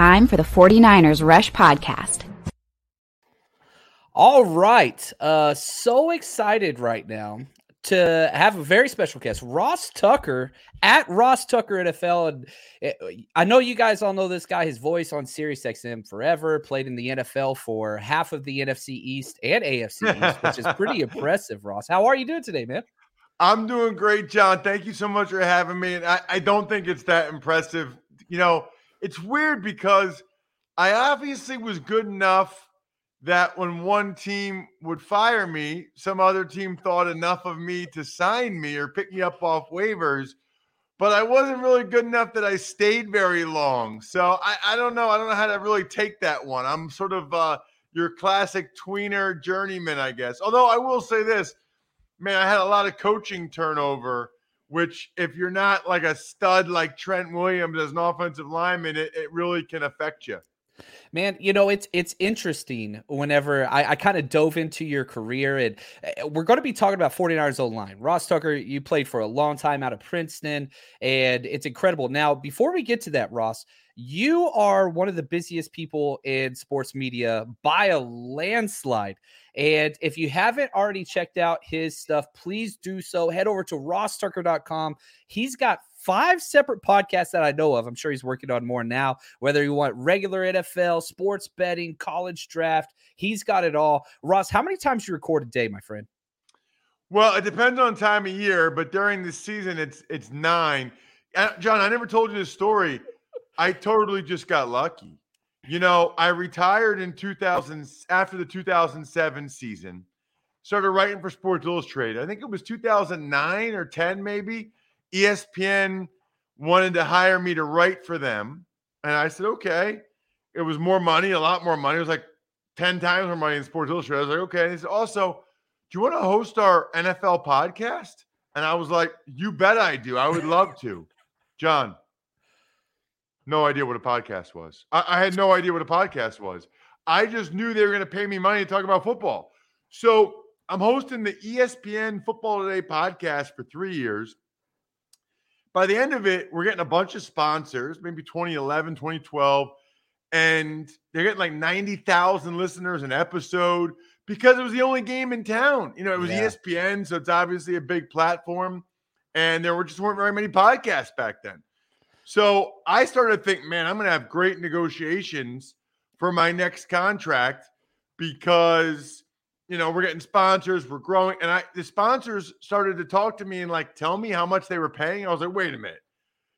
Time for the 49ers Rush podcast. All right. Uh so excited right now to have a very special guest, Ross Tucker at Ross Tucker NFL. And eh, I know you guys all know this guy, his voice on Sirius XM forever, played in the NFL for half of the NFC East and AFC East, which is pretty impressive, Ross. How are you doing today, man? I'm doing great, John. Thank you so much for having me. And I, I don't think it's that impressive. You know, it's weird because I obviously was good enough that when one team would fire me, some other team thought enough of me to sign me or pick me up off waivers. But I wasn't really good enough that I stayed very long. So I, I don't know. I don't know how to really take that one. I'm sort of uh, your classic tweener journeyman, I guess. Although I will say this, man, I had a lot of coaching turnover which if you're not like a stud like Trent Williams as an offensive lineman, it, it really can affect you. Man, you know, it's it's interesting whenever I, I kind of dove into your career and eh, we're going to be talking about 49ers old line. Ross Tucker, you played for a long time out of Princeton and it's incredible. Now, before we get to that, Ross, you are one of the busiest people in sports media by a landslide. And if you haven't already checked out his stuff, please do so. Head over to rosstucker.com. He's got five separate podcasts that I know of. I'm sure he's working on more now. Whether you want regular NFL, sports betting, college draft, he's got it all. Ross, how many times you record a day, my friend? Well, it depends on time of year, but during the season, it's it's nine. Uh, John, I never told you this story. I totally just got lucky. You know, I retired in 2000 after the 2007 season. Started writing for Sports Illustrated. I think it was 2009 or 10 maybe. ESPN wanted to hire me to write for them, and I said, "Okay." It was more money, a lot more money. It was like 10 times more money in Sports Illustrated. I was like, "Okay." And he said, "Also, do you want to host our NFL podcast?" And I was like, "You bet I do. I would love to." John, no idea what a podcast was. I, I had no idea what a podcast was. I just knew they were going to pay me money to talk about football. So I'm hosting the ESPN Football Today podcast for three years. By the end of it, we're getting a bunch of sponsors, maybe 2011, 2012, and they're getting like 90,000 listeners an episode because it was the only game in town. You know, it was yeah. ESPN, so it's obviously a big platform. And there were just weren't very many podcasts back then. So I started to think, man, I'm going to have great negotiations for my next contract because you know we're getting sponsors, we're growing, and I the sponsors started to talk to me and like tell me how much they were paying. I was like, wait a minute,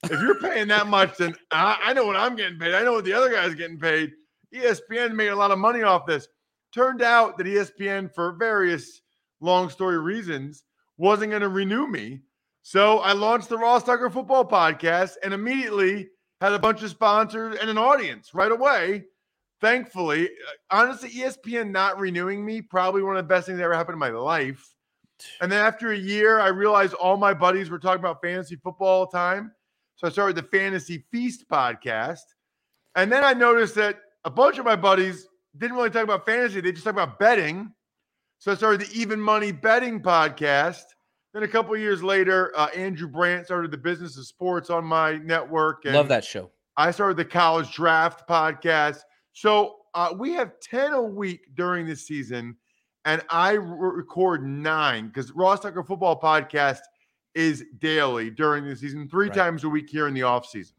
if you're paying that much, then I, I know what I'm getting paid. I know what the other guy's getting paid. ESPN made a lot of money off this. Turned out that ESPN, for various long story reasons, wasn't going to renew me. So I launched the Ross Tucker Football Podcast and immediately had a bunch of sponsors and an audience right away. Thankfully, uh, honestly, ESPN not renewing me probably one of the best things that ever happened in my life. And then after a year, I realized all my buddies were talking about fantasy football all the time. So I started the Fantasy Feast podcast. And then I noticed that a bunch of my buddies didn't really talk about fantasy, they just talk about betting. So I started the Even Money Betting podcast. Then a couple years later, uh, Andrew Brandt started the Business of Sports on my network. Love that show. I started the College Draft podcast. So uh, we have 10 a week during this season, and I re- record nine because Ross Tucker Football Podcast is daily during the season, three right. times a week here in the off season.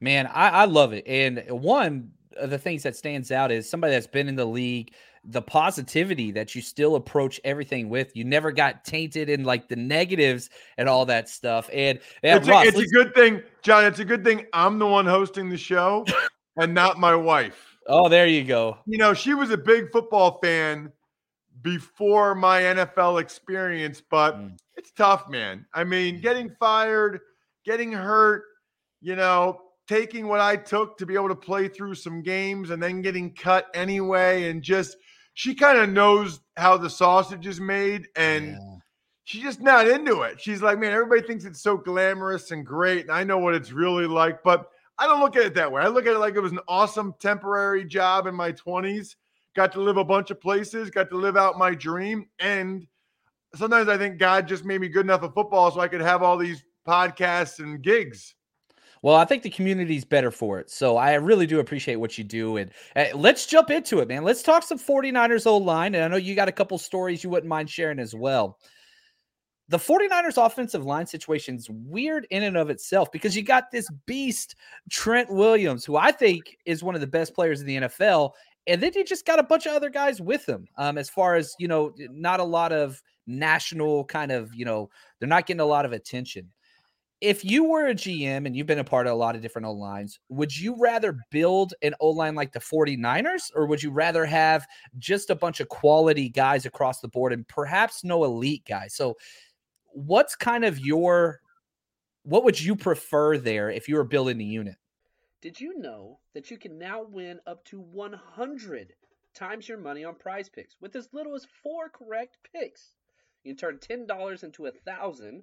Man, I, I love it. And one of the things that stands out is somebody that's been in the league – the positivity that you still approach everything with. You never got tainted in like the negatives and all that stuff. And it's, Ross, a, it's a good thing, John. It's a good thing I'm the one hosting the show and not my wife. Oh, there you go. You know, she was a big football fan before my NFL experience, but mm. it's tough, man. I mean, getting fired, getting hurt, you know, taking what I took to be able to play through some games and then getting cut anyway. And just, she kind of knows how the sausage is made and yeah. she's just not into it. She's like, man, everybody thinks it's so glamorous and great. And I know what it's really like, but I don't look at it that way. I look at it like it was an awesome temporary job in my 20s. Got to live a bunch of places, got to live out my dream. And sometimes I think God just made me good enough at football so I could have all these podcasts and gigs. Well, I think the community's better for it. So I really do appreciate what you do. And uh, let's jump into it, man. Let's talk some 49ers O line. And I know you got a couple stories you wouldn't mind sharing as well. The 49ers offensive line situation is weird in and of itself because you got this beast, Trent Williams, who I think is one of the best players in the NFL. And then you just got a bunch of other guys with him. Um, as far as, you know, not a lot of national kind of, you know, they're not getting a lot of attention if you were a GM and you've been a part of a lot of different O lines, would you rather build an O line like the 49ers or would you rather have just a bunch of quality guys across the board and perhaps no elite guys? So, what's kind of your what would you prefer there if you were building the unit? Did you know that you can now win up to 100 times your money on prize picks with as little as four correct picks? You can turn $10 into a thousand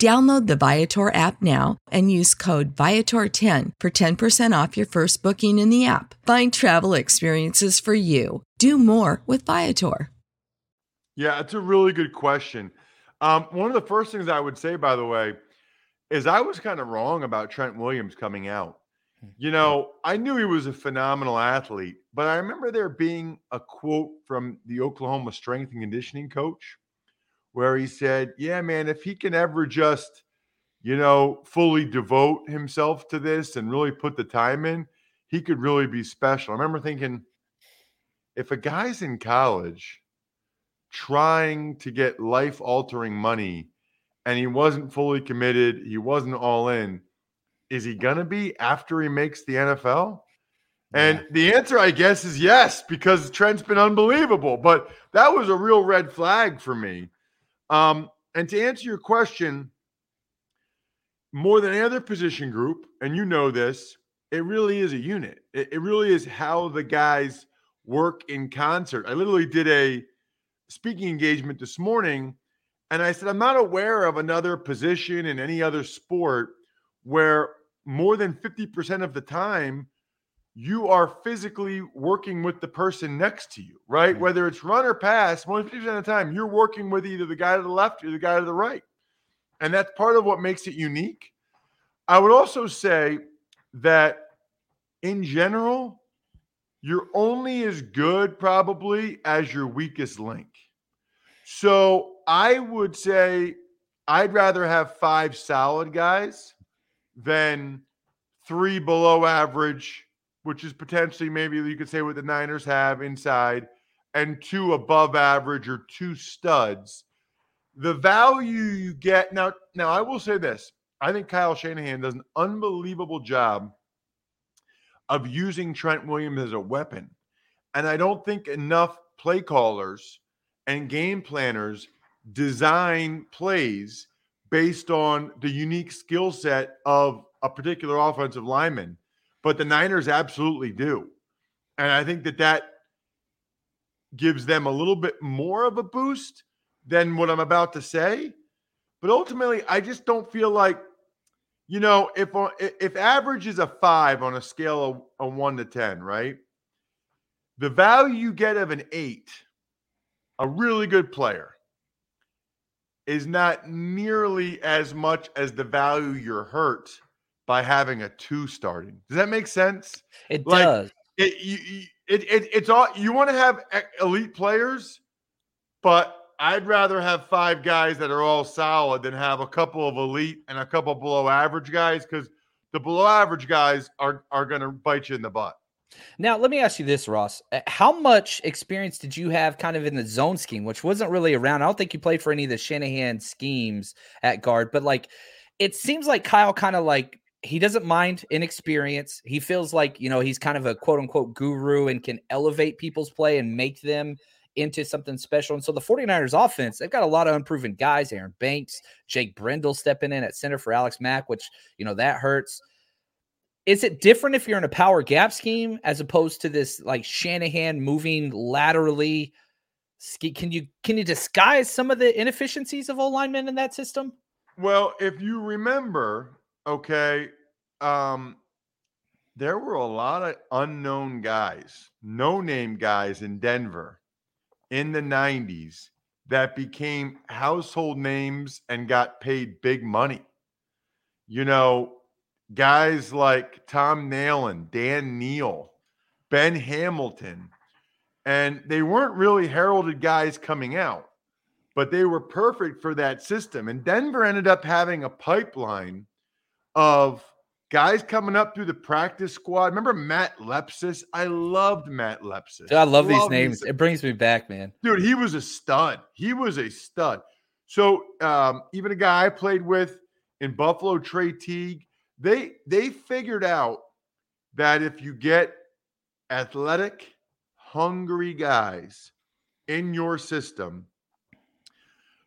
Download the Viator app now and use code Viator10 for 10% off your first booking in the app. Find travel experiences for you. Do more with Viator. Yeah, it's a really good question. Um, one of the first things I would say, by the way, is I was kind of wrong about Trent Williams coming out. You know, I knew he was a phenomenal athlete, but I remember there being a quote from the Oklahoma strength and conditioning coach where he said, Yeah, man, if he can ever just, you know, fully devote himself to this and really put the time in, he could really be special. I remember thinking, if a guy's in college trying to get life altering money and he wasn't fully committed, he wasn't all in, is he going to be after he makes the NFL? And the answer, I guess, is yes, because Trent's been unbelievable. But that was a real red flag for me. Um, and to answer your question, more than any other position group, and you know this, it really is a unit. It, it really is how the guys work in concert. I literally did a speaking engagement this morning, and I said, I'm not aware of another position in any other sport where more than 50% of the time you are physically working with the person next to you, right? Whether it's run or pass, more than 50% of the time, you're working with either the guy to the left or the guy to the right. And that's part of what makes it unique. I would also say that in general, you're only as good probably as your weakest link. So I would say I'd rather have five solid guys than three below average, which is potentially maybe you could say what the Niners have inside, and two above average or two studs. The value you get now, now I will say this. I think Kyle Shanahan does an unbelievable job of using Trent Williams as a weapon. And I don't think enough play callers and game planners design plays based on the unique skill set of a particular offensive lineman. But the Niners absolutely do. And I think that that gives them a little bit more of a boost than what I'm about to say. But ultimately, I just don't feel like, you know, if uh, if average is a five on a scale of a one to ten, right? The value you get of an eight, a really good player, is not nearly as much as the value you're hurt by having a two starting. Does that make sense? It like, does. It, you, it, it, it's all you want to have elite players, but I'd rather have five guys that are all solid than have a couple of elite and a couple below average guys because the below average guys are are going to bite you in the butt. Now, let me ask you this, Ross. Uh, how much experience did you have kind of in the zone scheme, which wasn't really around? I don't think you played for any of the Shanahan schemes at guard, but like it seems like Kyle kind of like he doesn't mind inexperience. He feels like, you know, he's kind of a quote unquote guru and can elevate people's play and make them into something special. And so the 49ers offense, they've got a lot of unproven guys, Aaron Banks, Jake Brendel stepping in at center for Alex Mack, which, you know, that hurts. Is it different if you're in a power gap scheme as opposed to this like Shanahan moving laterally? Can you can you disguise some of the inefficiencies of O linemen in that system? Well, if you remember, okay, um, there were a lot of unknown guys, no name guys in Denver in the 90s that became household names and got paid big money. You know, guys like Tom Nalen, Dan Neal, Ben Hamilton, and they weren't really heralded guys coming out, but they were perfect for that system. And Denver ended up having a pipeline of guys coming up through the practice squad. Remember Matt Lepsis? I loved Matt Lepsis. Dude, I love these names. It brings me back, man. Dude, he was a stud. He was a stud. So um, even a guy I played with in Buffalo, Trey Teague, they they figured out that if you get athletic, hungry guys in your system,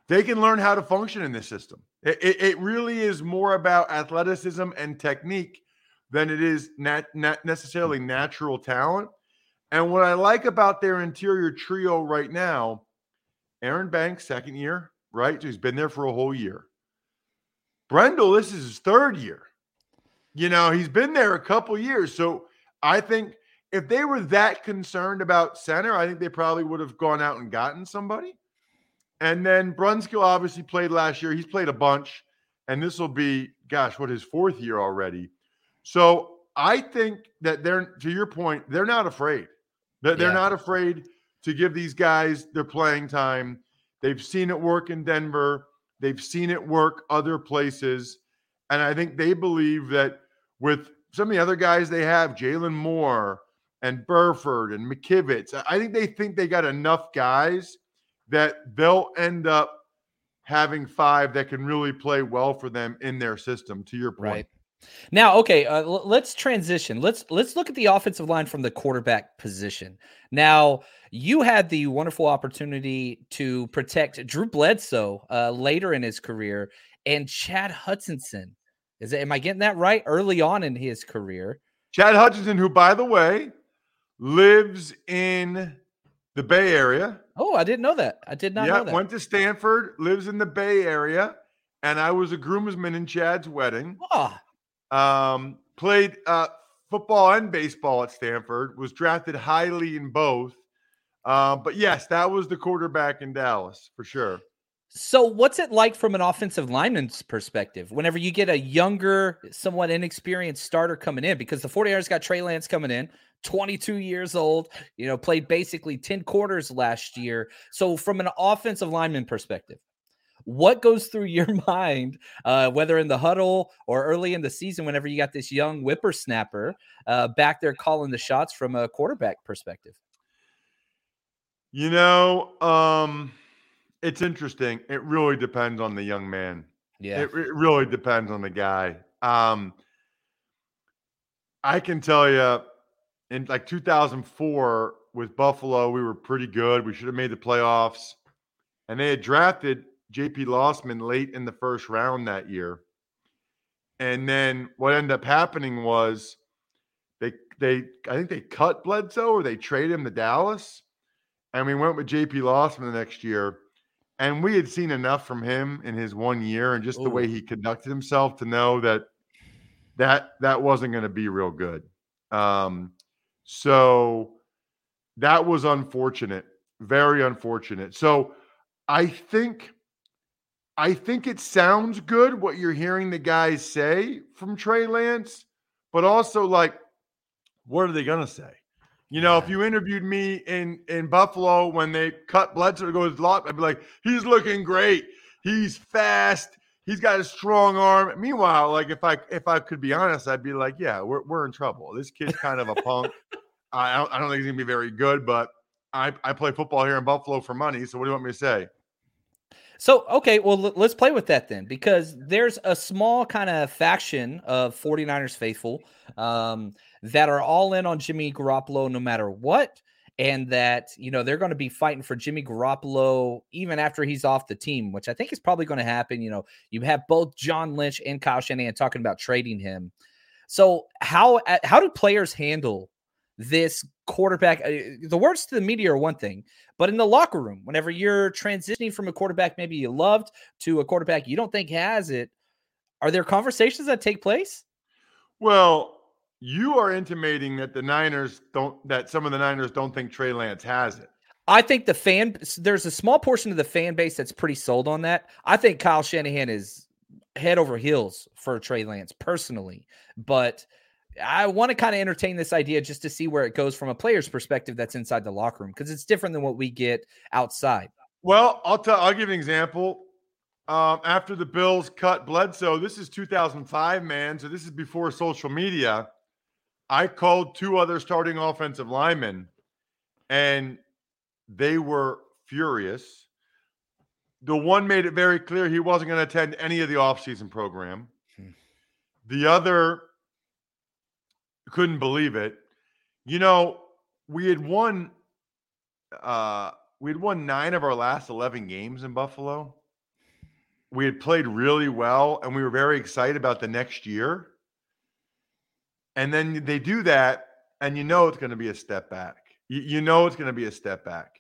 they can learn how to function in this system. It, it, it really is more about athleticism and technique than it is not, not necessarily mm-hmm. natural talent. And what I like about their interior trio right now, Aaron Banks, second year, right? So he's been there for a whole year. Brendel, this is his third year. You know, he's been there a couple years. So I think if they were that concerned about center, I think they probably would have gone out and gotten somebody. And then Brunskill obviously played last year. He's played a bunch. And this will be, gosh, what his fourth year already. So I think that they're, to your point, they're not afraid. They're, yeah. not afraid to give these guys their playing time. They've seen it work in Denver, they've seen it work other places. And I think they believe that with some of the other guys they have, Jaylon Moore and Burford and McKivitz. I think they think they got enough guys that they'll end up having five that can really play well for them in their system. To your point. Right. Now, okay, uh, l- let's transition. Let's let's look at the offensive line from the quarterback position. Now, you had the wonderful opportunity to protect Drew Bledsoe uh, later in his career and Chad Hutchinson is it, am I getting that right? Early on in his career, Chad Hutchinson, who by the way lives in the Bay Area. Oh, I didn't know that. I did not yeah, know that. Went to Stanford, lives in the Bay Area, and I was a groomsman in Chad's wedding. Oh. Um, played uh, football and baseball at Stanford. Was drafted highly in both. Uh, but yes, that was the quarterback in Dallas for sure. So, what's it like from an offensive lineman's perspective whenever you get a younger, somewhat inexperienced starter coming in? Because the 49ers got Trey Lance coming in, 22 years old, you know, played basically 10 quarters last year. So, from an offensive lineman perspective, What goes through your mind, uh, whether in the huddle or early in the season, whenever you got this young whippersnapper uh, back there calling the shots from a quarterback perspective? You know, um, it's interesting. It really depends on the young man. Yeah, it, it really depends on the guy. Um, I can tell you, in like 2004 with Buffalo, we were pretty good. We should have made the playoffs, and they had drafted J.P. Losman late in the first round that year. And then what ended up happening was they they I think they cut Bledsoe or they traded him to Dallas, and we went with J.P. Losman the next year. And we had seen enough from him in his one year and just Ooh. the way he conducted himself to know that that that wasn't going to be real good. Um, so that was unfortunate, very unfortunate. So I think I think it sounds good what you're hearing the guys say from Trey Lance, but also like, what are they gonna say? You know, if you interviewed me in in Buffalo when they cut Bledsoe to go his lot, I'd be like, he's looking great. He's fast. He's got a strong arm. Meanwhile, like if I if I could be honest, I'd be like, yeah, we're we're in trouble. This kid's kind of a punk. I don't, I don't think he's gonna be very good, but I I play football here in Buffalo for money. So what do you want me to say? So, okay, well, let's play with that then, because there's a small kind of faction of 49ers faithful um, that are all in on Jimmy Garoppolo no matter what. And that, you know, they're going to be fighting for Jimmy Garoppolo even after he's off the team, which I think is probably going to happen. You know, you have both John Lynch and Kyle Shanahan talking about trading him. So, how how do players handle this quarterback. Uh, the words to the media are one thing, but in the locker room, whenever you're transitioning from a quarterback maybe you loved to a quarterback you don't think has it, are there conversations that take place? Well, you are intimating that the Niners don't that some of the Niners don't think Trey Lance has it. I think the fan there's a small portion of the fan base that's pretty sold on that. I think Kyle Shanahan is head over heels for Trey Lance personally, but I want to kind of entertain this idea just to see where it goes from a player's perspective that's inside the locker room because it's different than what we get outside. Well, I'll tell. I'll give an example. Um, after the Bills cut Bledsoe, this is 2005, man. So this is before social media. I called two other starting offensive linemen, and they were furious. The one made it very clear he wasn't going to attend any of the offseason program. Hmm. The other couldn't believe it. You know, we had won uh we had won 9 of our last 11 games in Buffalo. We had played really well and we were very excited about the next year. And then they do that and you know it's going to be a step back. You, you know it's going to be a step back.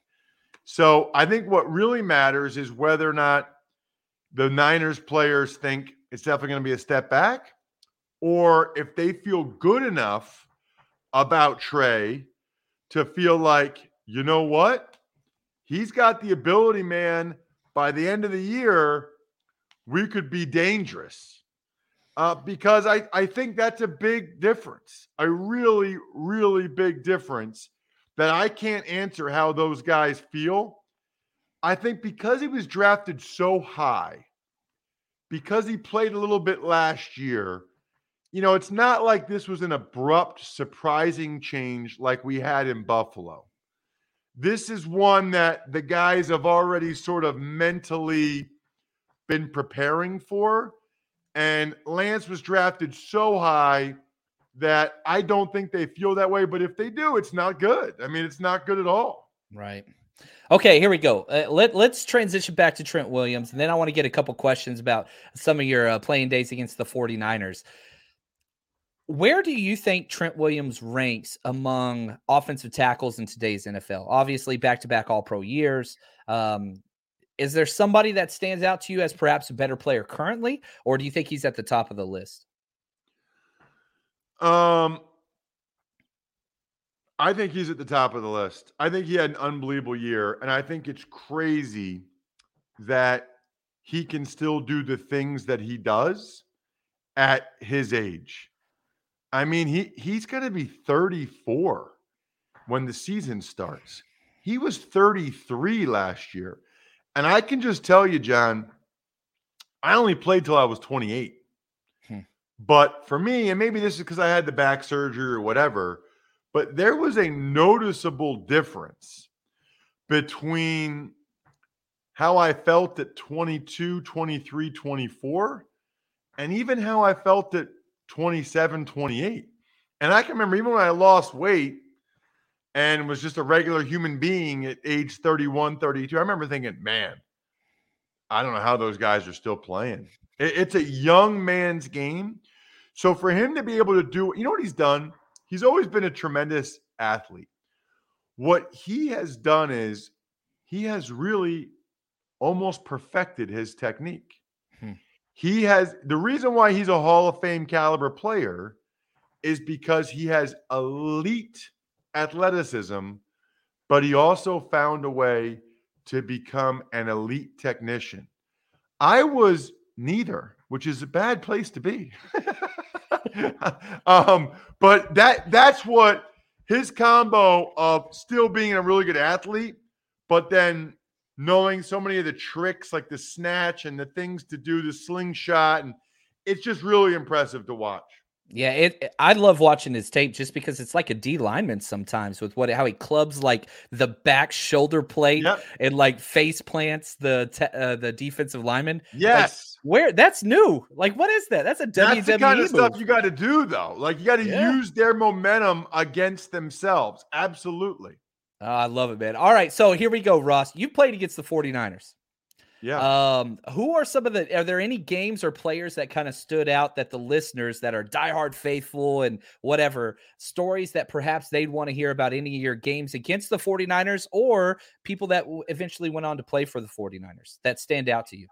So I think what really matters is whether or not the Niners players think it's definitely going to be a step back or if they feel good enough about Trey to feel like, you know what? He's got the ability, man. By the end of the year, we could be dangerous. Uh, because I, I think that's a big difference, a really, really big difference that I can't answer how those guys feel. I think because he was drafted so high, because he played a little bit last year, you know, it's not like this was an abrupt, surprising change like we had in Buffalo. This is one that the guys have already sort of mentally been preparing for. And Lance was drafted so high that I don't think they feel that way. But if they do, it's not good. I mean, it's not good at all. Right. Okay, here we go. Uh, let, let's transition back to Trent Williams. And then I want to get a couple questions about some of your uh, playing days against the 49ers. Where do you think Trent Williams ranks among offensive tackles in today's NFL? Obviously, back to back All Pro years. Um, is there somebody that stands out to you as perhaps a better player currently, or do you think he's at the top of the list? Um, I think he's at the top of the list. I think he had an unbelievable year, and I think it's crazy that he can still do the things that he does at his age. I mean, he he's going to be 34 when the season starts. He was 33 last year. And I can just tell you, John, I only played till I was 28. Hmm. But for me, and maybe this is because I had the back surgery or whatever, but there was a noticeable difference between how I felt at 22, 23, 24, and even how I felt at 27, 28. And I can remember even when I lost weight and was just a regular human being at age 31, 32, I remember thinking, man, I don't know how those guys are still playing. It- it's a young man's game. So for him to be able to do, you know what he's done? He's always been a tremendous athlete. What he has done is he has really almost perfected his technique. Hmm. He has the reason why he's a Hall of Fame caliber player is because he has elite athleticism, but he also found a way to become an elite technician. I was neither, which is a bad place to be. um, but that that's what his combo of still being a really good athlete, but then knowing so many of the tricks like the snatch and the things to do, the slingshot, and it's just really impressive to watch. Yeah, it. I love watching his tape just because it's like a D lineman sometimes with what how he clubs like the back shoulder plate Yep. and like face plants the te- uh, the defensive lineman. Yes. Where that's new. Like what is that? That's a WWE. That's the kind of stuff you got to do, though. Like you got to Yeah. use their momentum against themselves. Absolutely. Oh, I love it, man. All right, so here we go, Ross. You played against the 49ers. Yeah. Um, who are some of the are there any games or players that kind of stood out that the listeners that are diehard faithful and whatever stories that perhaps they'd want to hear about any of your games against the 49ers or people that eventually went on to play for the 49ers that stand out to you?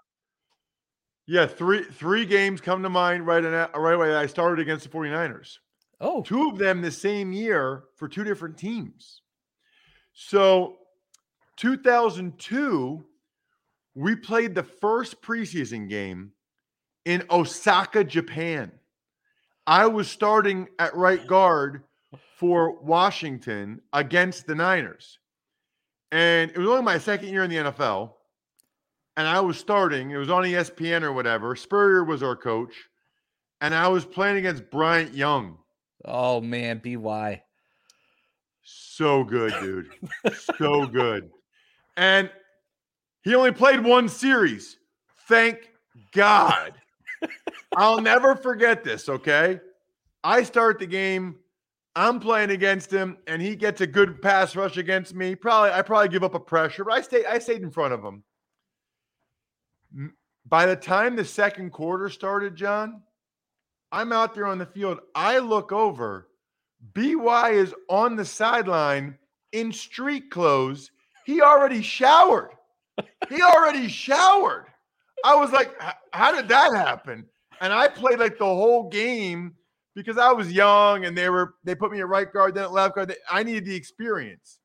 yeah. Three three games come to mind right, in, right away. I started against the 49ers. Oh, two of them the same year for two different teams. So 2002, we played the first preseason game in Osaka, Japan. I was starting at right guard for Washington against the Niners. And it was only my second year in the NFL. And I was starting. It was on ESPN or whatever. Spurrier was our coach. And I was playing against Bryant Young. oh man, BY. So good, dude. so good. And he only played one series. Thank God. I'll never forget this, okay? I start the game. I'm playing against him, and he gets a good pass rush against me. Probably, I probably give up a pressure, but I stayed, I stayed in front of him. By the time the second quarter started, John, I'm out there on the field. I look over. BY is on the sideline in street clothes. He already showered. He already showered. I was like, how did that happen? And I played like the whole game because I was young and they were they put me at right guard, then at left guard. I needed the experience.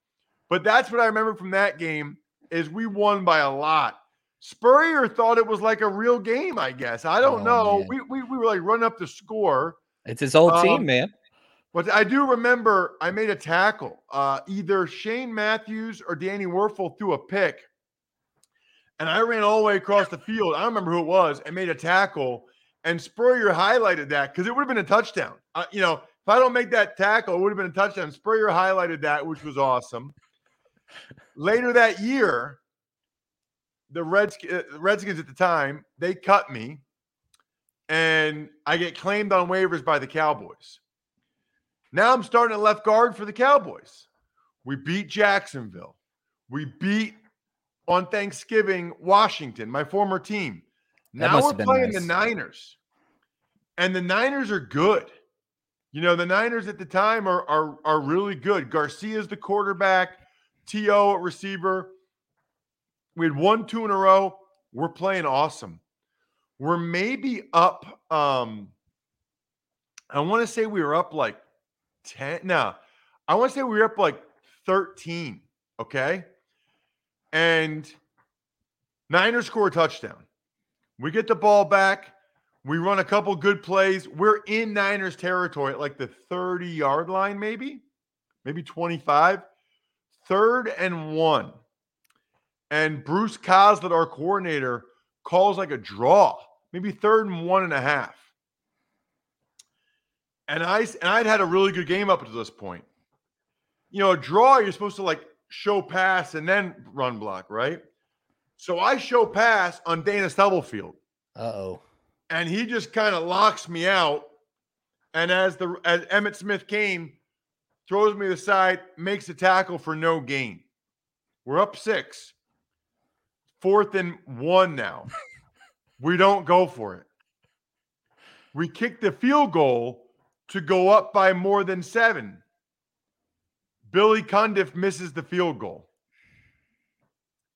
But that's what I remember from that game is we won by a lot. Spurrier thought it was like a real game, I guess. I don't Oh, know. man. We, we we were like running up the score. It's his old Um, team, man. But I do remember I made a tackle. Uh, either Shane Matthews or Danny Wuerffel threw a pick. And I ran all the way across the field. I don't remember who it was and made a tackle. And Spurrier highlighted that because it would have been a touchdown. Uh, you know, if I don't make that tackle, it would have been a touchdown. Spurrier highlighted that, which was awesome. Later that year, the uh, Redskins at the time, they cut me. And I get claimed on waivers by the Cowboys. Now I'm starting at left guard for the Cowboys. We beat Jacksonville. We beat on Thanksgiving Washington, my former team. That Now we're playing the. Niners. And the Niners are good. You know, the Niners at the time are are, are really good. Garcia's the quarterback, T.O. at receiver. We had won, two in a row. We're playing awesome. We're maybe up. Um, I want to say we were up like 10. No, I want to say we were up like 13. Okay. And Niners score a touchdown. We get the ball back. We run a couple good plays. We're in Niners territory at like the 30 yard line, maybe, maybe 25. Third and one. And Bruce Coslet, our coordinator, calls like a draw. maybe third and one and a half. And I and I'd had a really good game up to this point. You know, a draw, you're supposed to like show pass and then run block, right? So I show pass on Dana Stubblefield. Uh-oh. And he just kind of locks me out. And as the as Emmitt Smith came, throws me aside, makes a tackle for no gain. We're up six. Fourth and one now. we don't go for it. We kick the field goal to go up by more than seven. Billy Cundiff misses the field goal.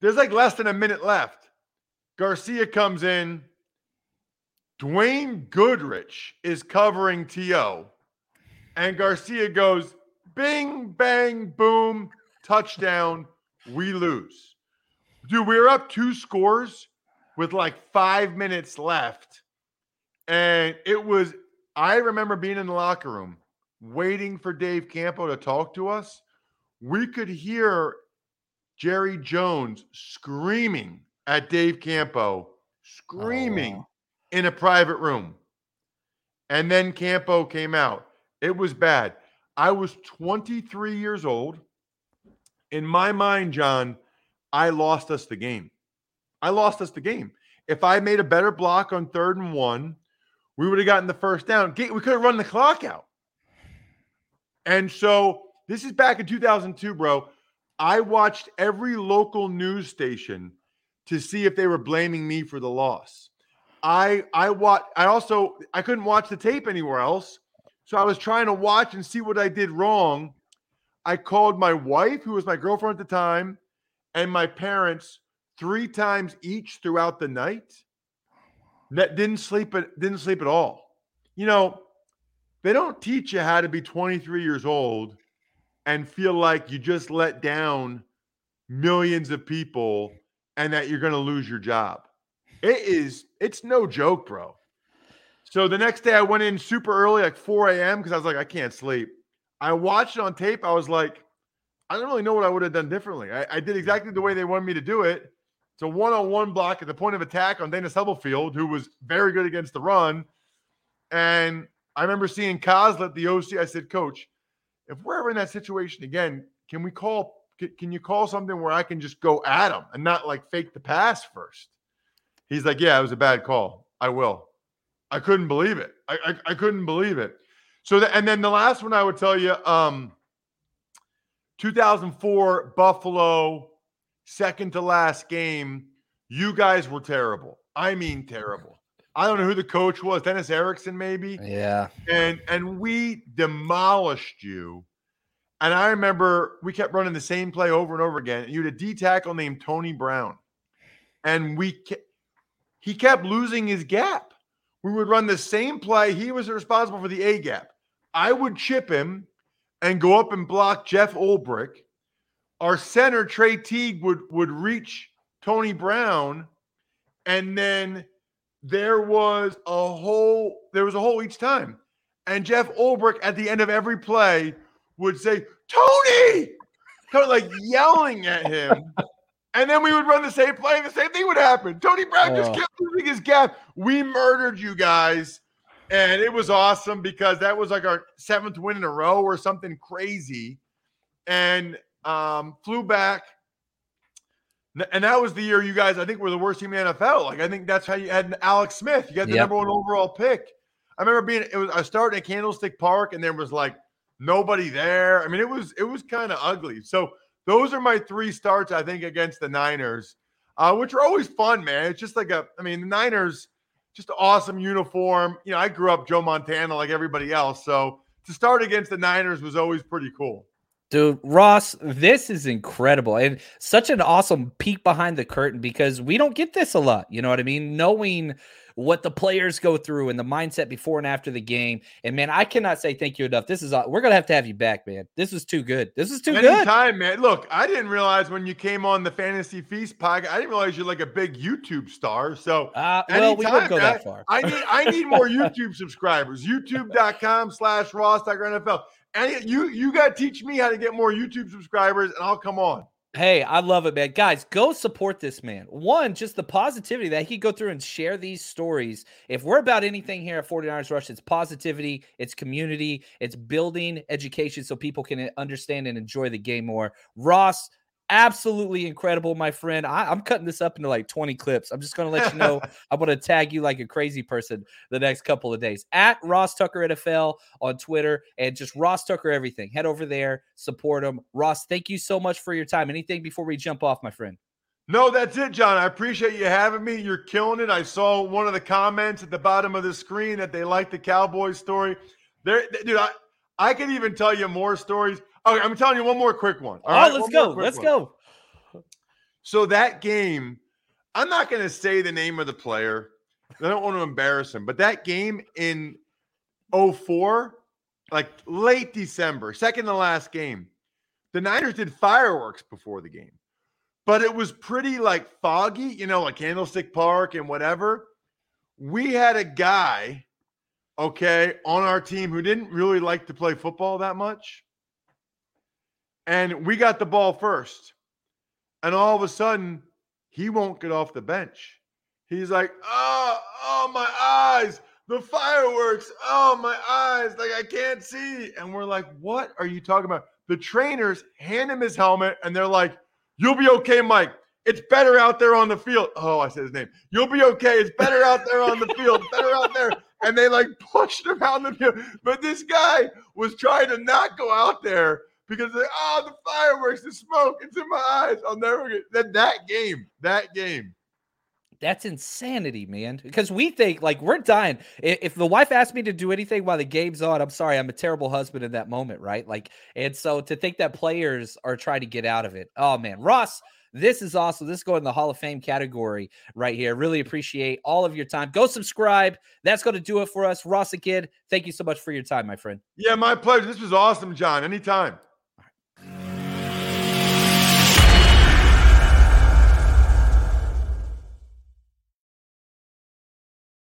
There's like less than a minute left. Garcia comes in. Dwayne Goodrich is covering T.O. And Garcia goes, bing, bang, boom, touchdown. We lose. Dude, we are up two scores with like five minutes left. And it was, I remember being in the locker room waiting for Dave Campo to talk to us. We could hear Jerry Jones screaming at Dave Campo, screaming oh, wow. in a private room. And then Campo came out. It was bad. I was 23 years old. In my mind, John, I lost us the game. I lost us the game. If I made a better block on third and one, we would have gotten the first down. We could have run the clock out. And so this is back in 2002, bro. I watched every local news station to see if they were blaming me for the loss. I I watch I also I couldn't watch the tape anywhere else. So I was trying to watch and see what I did wrong. I called my wife, who was my girlfriend at the time, and my parents three times each throughout the night. That didn't sleep didn't sleep at all. You know, they don't teach you how to be 23 years old and feel like you just let down millions of people and that you're going to lose your job. It is, it's no joke, bro. So the next day I went in super early, like 4 a.m., because I was like, I can't sleep. I watched it on tape. I was like, I don't really know what I would have done differently. I, I did exactly the way they wanted me to do it. It's a one-on-one block at the point of attack on Dana Stubblefield, who was very good against the run. And I remember seeing Coslet, the OC. I said, Coach, if we're ever in that situation again, can we call? Can you call something where I can just go at him and not like fake the pass first? He's like, Yeah, it was a bad call. I will. I couldn't believe it. I I, I couldn't believe it. So the, and then the last one I would tell you, um, 2004 Buffalo, second to last game. You guys were terrible. I mean terrible. I don't know who the coach was, Dennis Erickson, maybe. Yeah. And and we demolished you. And I remember we kept running the same play over and over again. You had a D tackle named Tony Brown, and we ke- he kept losing his gap. We would run the same play. He was responsible for the A gap. I would chip him and go up and block Jeff Ulbrich. Our center Trey Teague would would reach Tony Brown, and then there was a hole. There was a hole each time, and Jeff Ulbrich at the end of every play would say, "Tony," kind of like yelling at him. and then we would run the same play, and the same thing would happen. Tony Brown oh. just kept losing his gap. We murdered you guys, and it was awesome because that was like our seventh win in a row or something crazy, and um, flew back and that was the year you guys, I think, were the worst team in the NFL. Like, I think that's how you had Alex Smith. You got the yep. number one overall pick. I remember being, it was, I started at Candlestick Park and there was like nobody there. I mean, it was, it was kind of ugly. So those are my three starts, I think, against the Niners, uh, which are always fun, man. It's just like a, I mean, the Niners, just awesome uniform. You know, I grew up Joe Montana like everybody else. So to start against the Niners was always pretty cool. Dude, Ross, this is incredible and such an awesome peek behind the curtain because we don't get this a lot. You know what I mean? Knowing what the players go through and the mindset before and after the game. And man, I cannot say thank you enough. This is we're gonna have to have you back, man. This is too good. This is too Anytime, good. Time, man. Look, I didn't realize when you came on the Fantasy Feast podcast, I didn't realize you're like a big YouTube star. So uh, well, we wouldn't go that far. I need I need more YouTube subscribers. YouTube.com slash Ross NFL. And you you got to teach me how to get more YouTube subscribers, and I'll come on. Hey, I love it, man. Guys, go support this man. One, just the positivity that he go through and share these stories. If we're about anything here at 49ers Rush, it's positivity, it's community, it's building education so people can understand and enjoy the game more. Ross, absolutely incredible, my friend. I, am cutting this up into like 20 clips. I'm just going to let you know. I'm going to tag you like a crazy person the next couple of days at Ross Tucker NFL on Twitter and just Ross Tucker everything. Head over there, support him. Ross, thank you so much for your time. Anything before we jump off, my friend? No, that's it, John. I appreciate you having me. You're killing it. I saw one of the comments at the bottom of the screen that they like the Cowboys story. There, dude, I, I could even tell you more stories. Okay, I'm telling you one more quick one. All, oh, right, let's go. Let's one. go. So that game, I'm not going to say the name of the player. I don't want to embarrass him, but that game in 04, like late December, second to last game, the Niners did fireworks before the game, but it was pretty like foggy, you know, like Candlestick Park and whatever. We had a guy, okay, on our team who didn't really like to play football that much and we got the ball first. And all of a sudden, he won't get off the bench. He's like, oh, oh, my eyes, the fireworks, oh, my eyes, like I can't see. And we're like, what are you talking about? The trainers hand him his helmet and they're like, you'll be okay, Mike. It's better out there on the field. Oh, I said his name. You'll be okay. It's better out there on the field. better out there. And they like pushed him out the field. But this guy was trying to not go out there because they, oh, the fireworks, the smoke, it's in my eyes. I'll never get that that game, that game. That's insanity, man. Because we think like we're dying. If the wife asked me to do anything while the game's on, I'm sorry, I'm a terrible husband in that moment, right? Like, and so to think that players are trying to get out of it. Oh man, Ross, this is awesome. This is going in the Hall of Fame category right here. Really appreciate all of your time. Go subscribe. That's going to do it for us. Ross Kid, thank you so much for your time, my friend. Yeah, my pleasure. This was awesome, John. Anytime.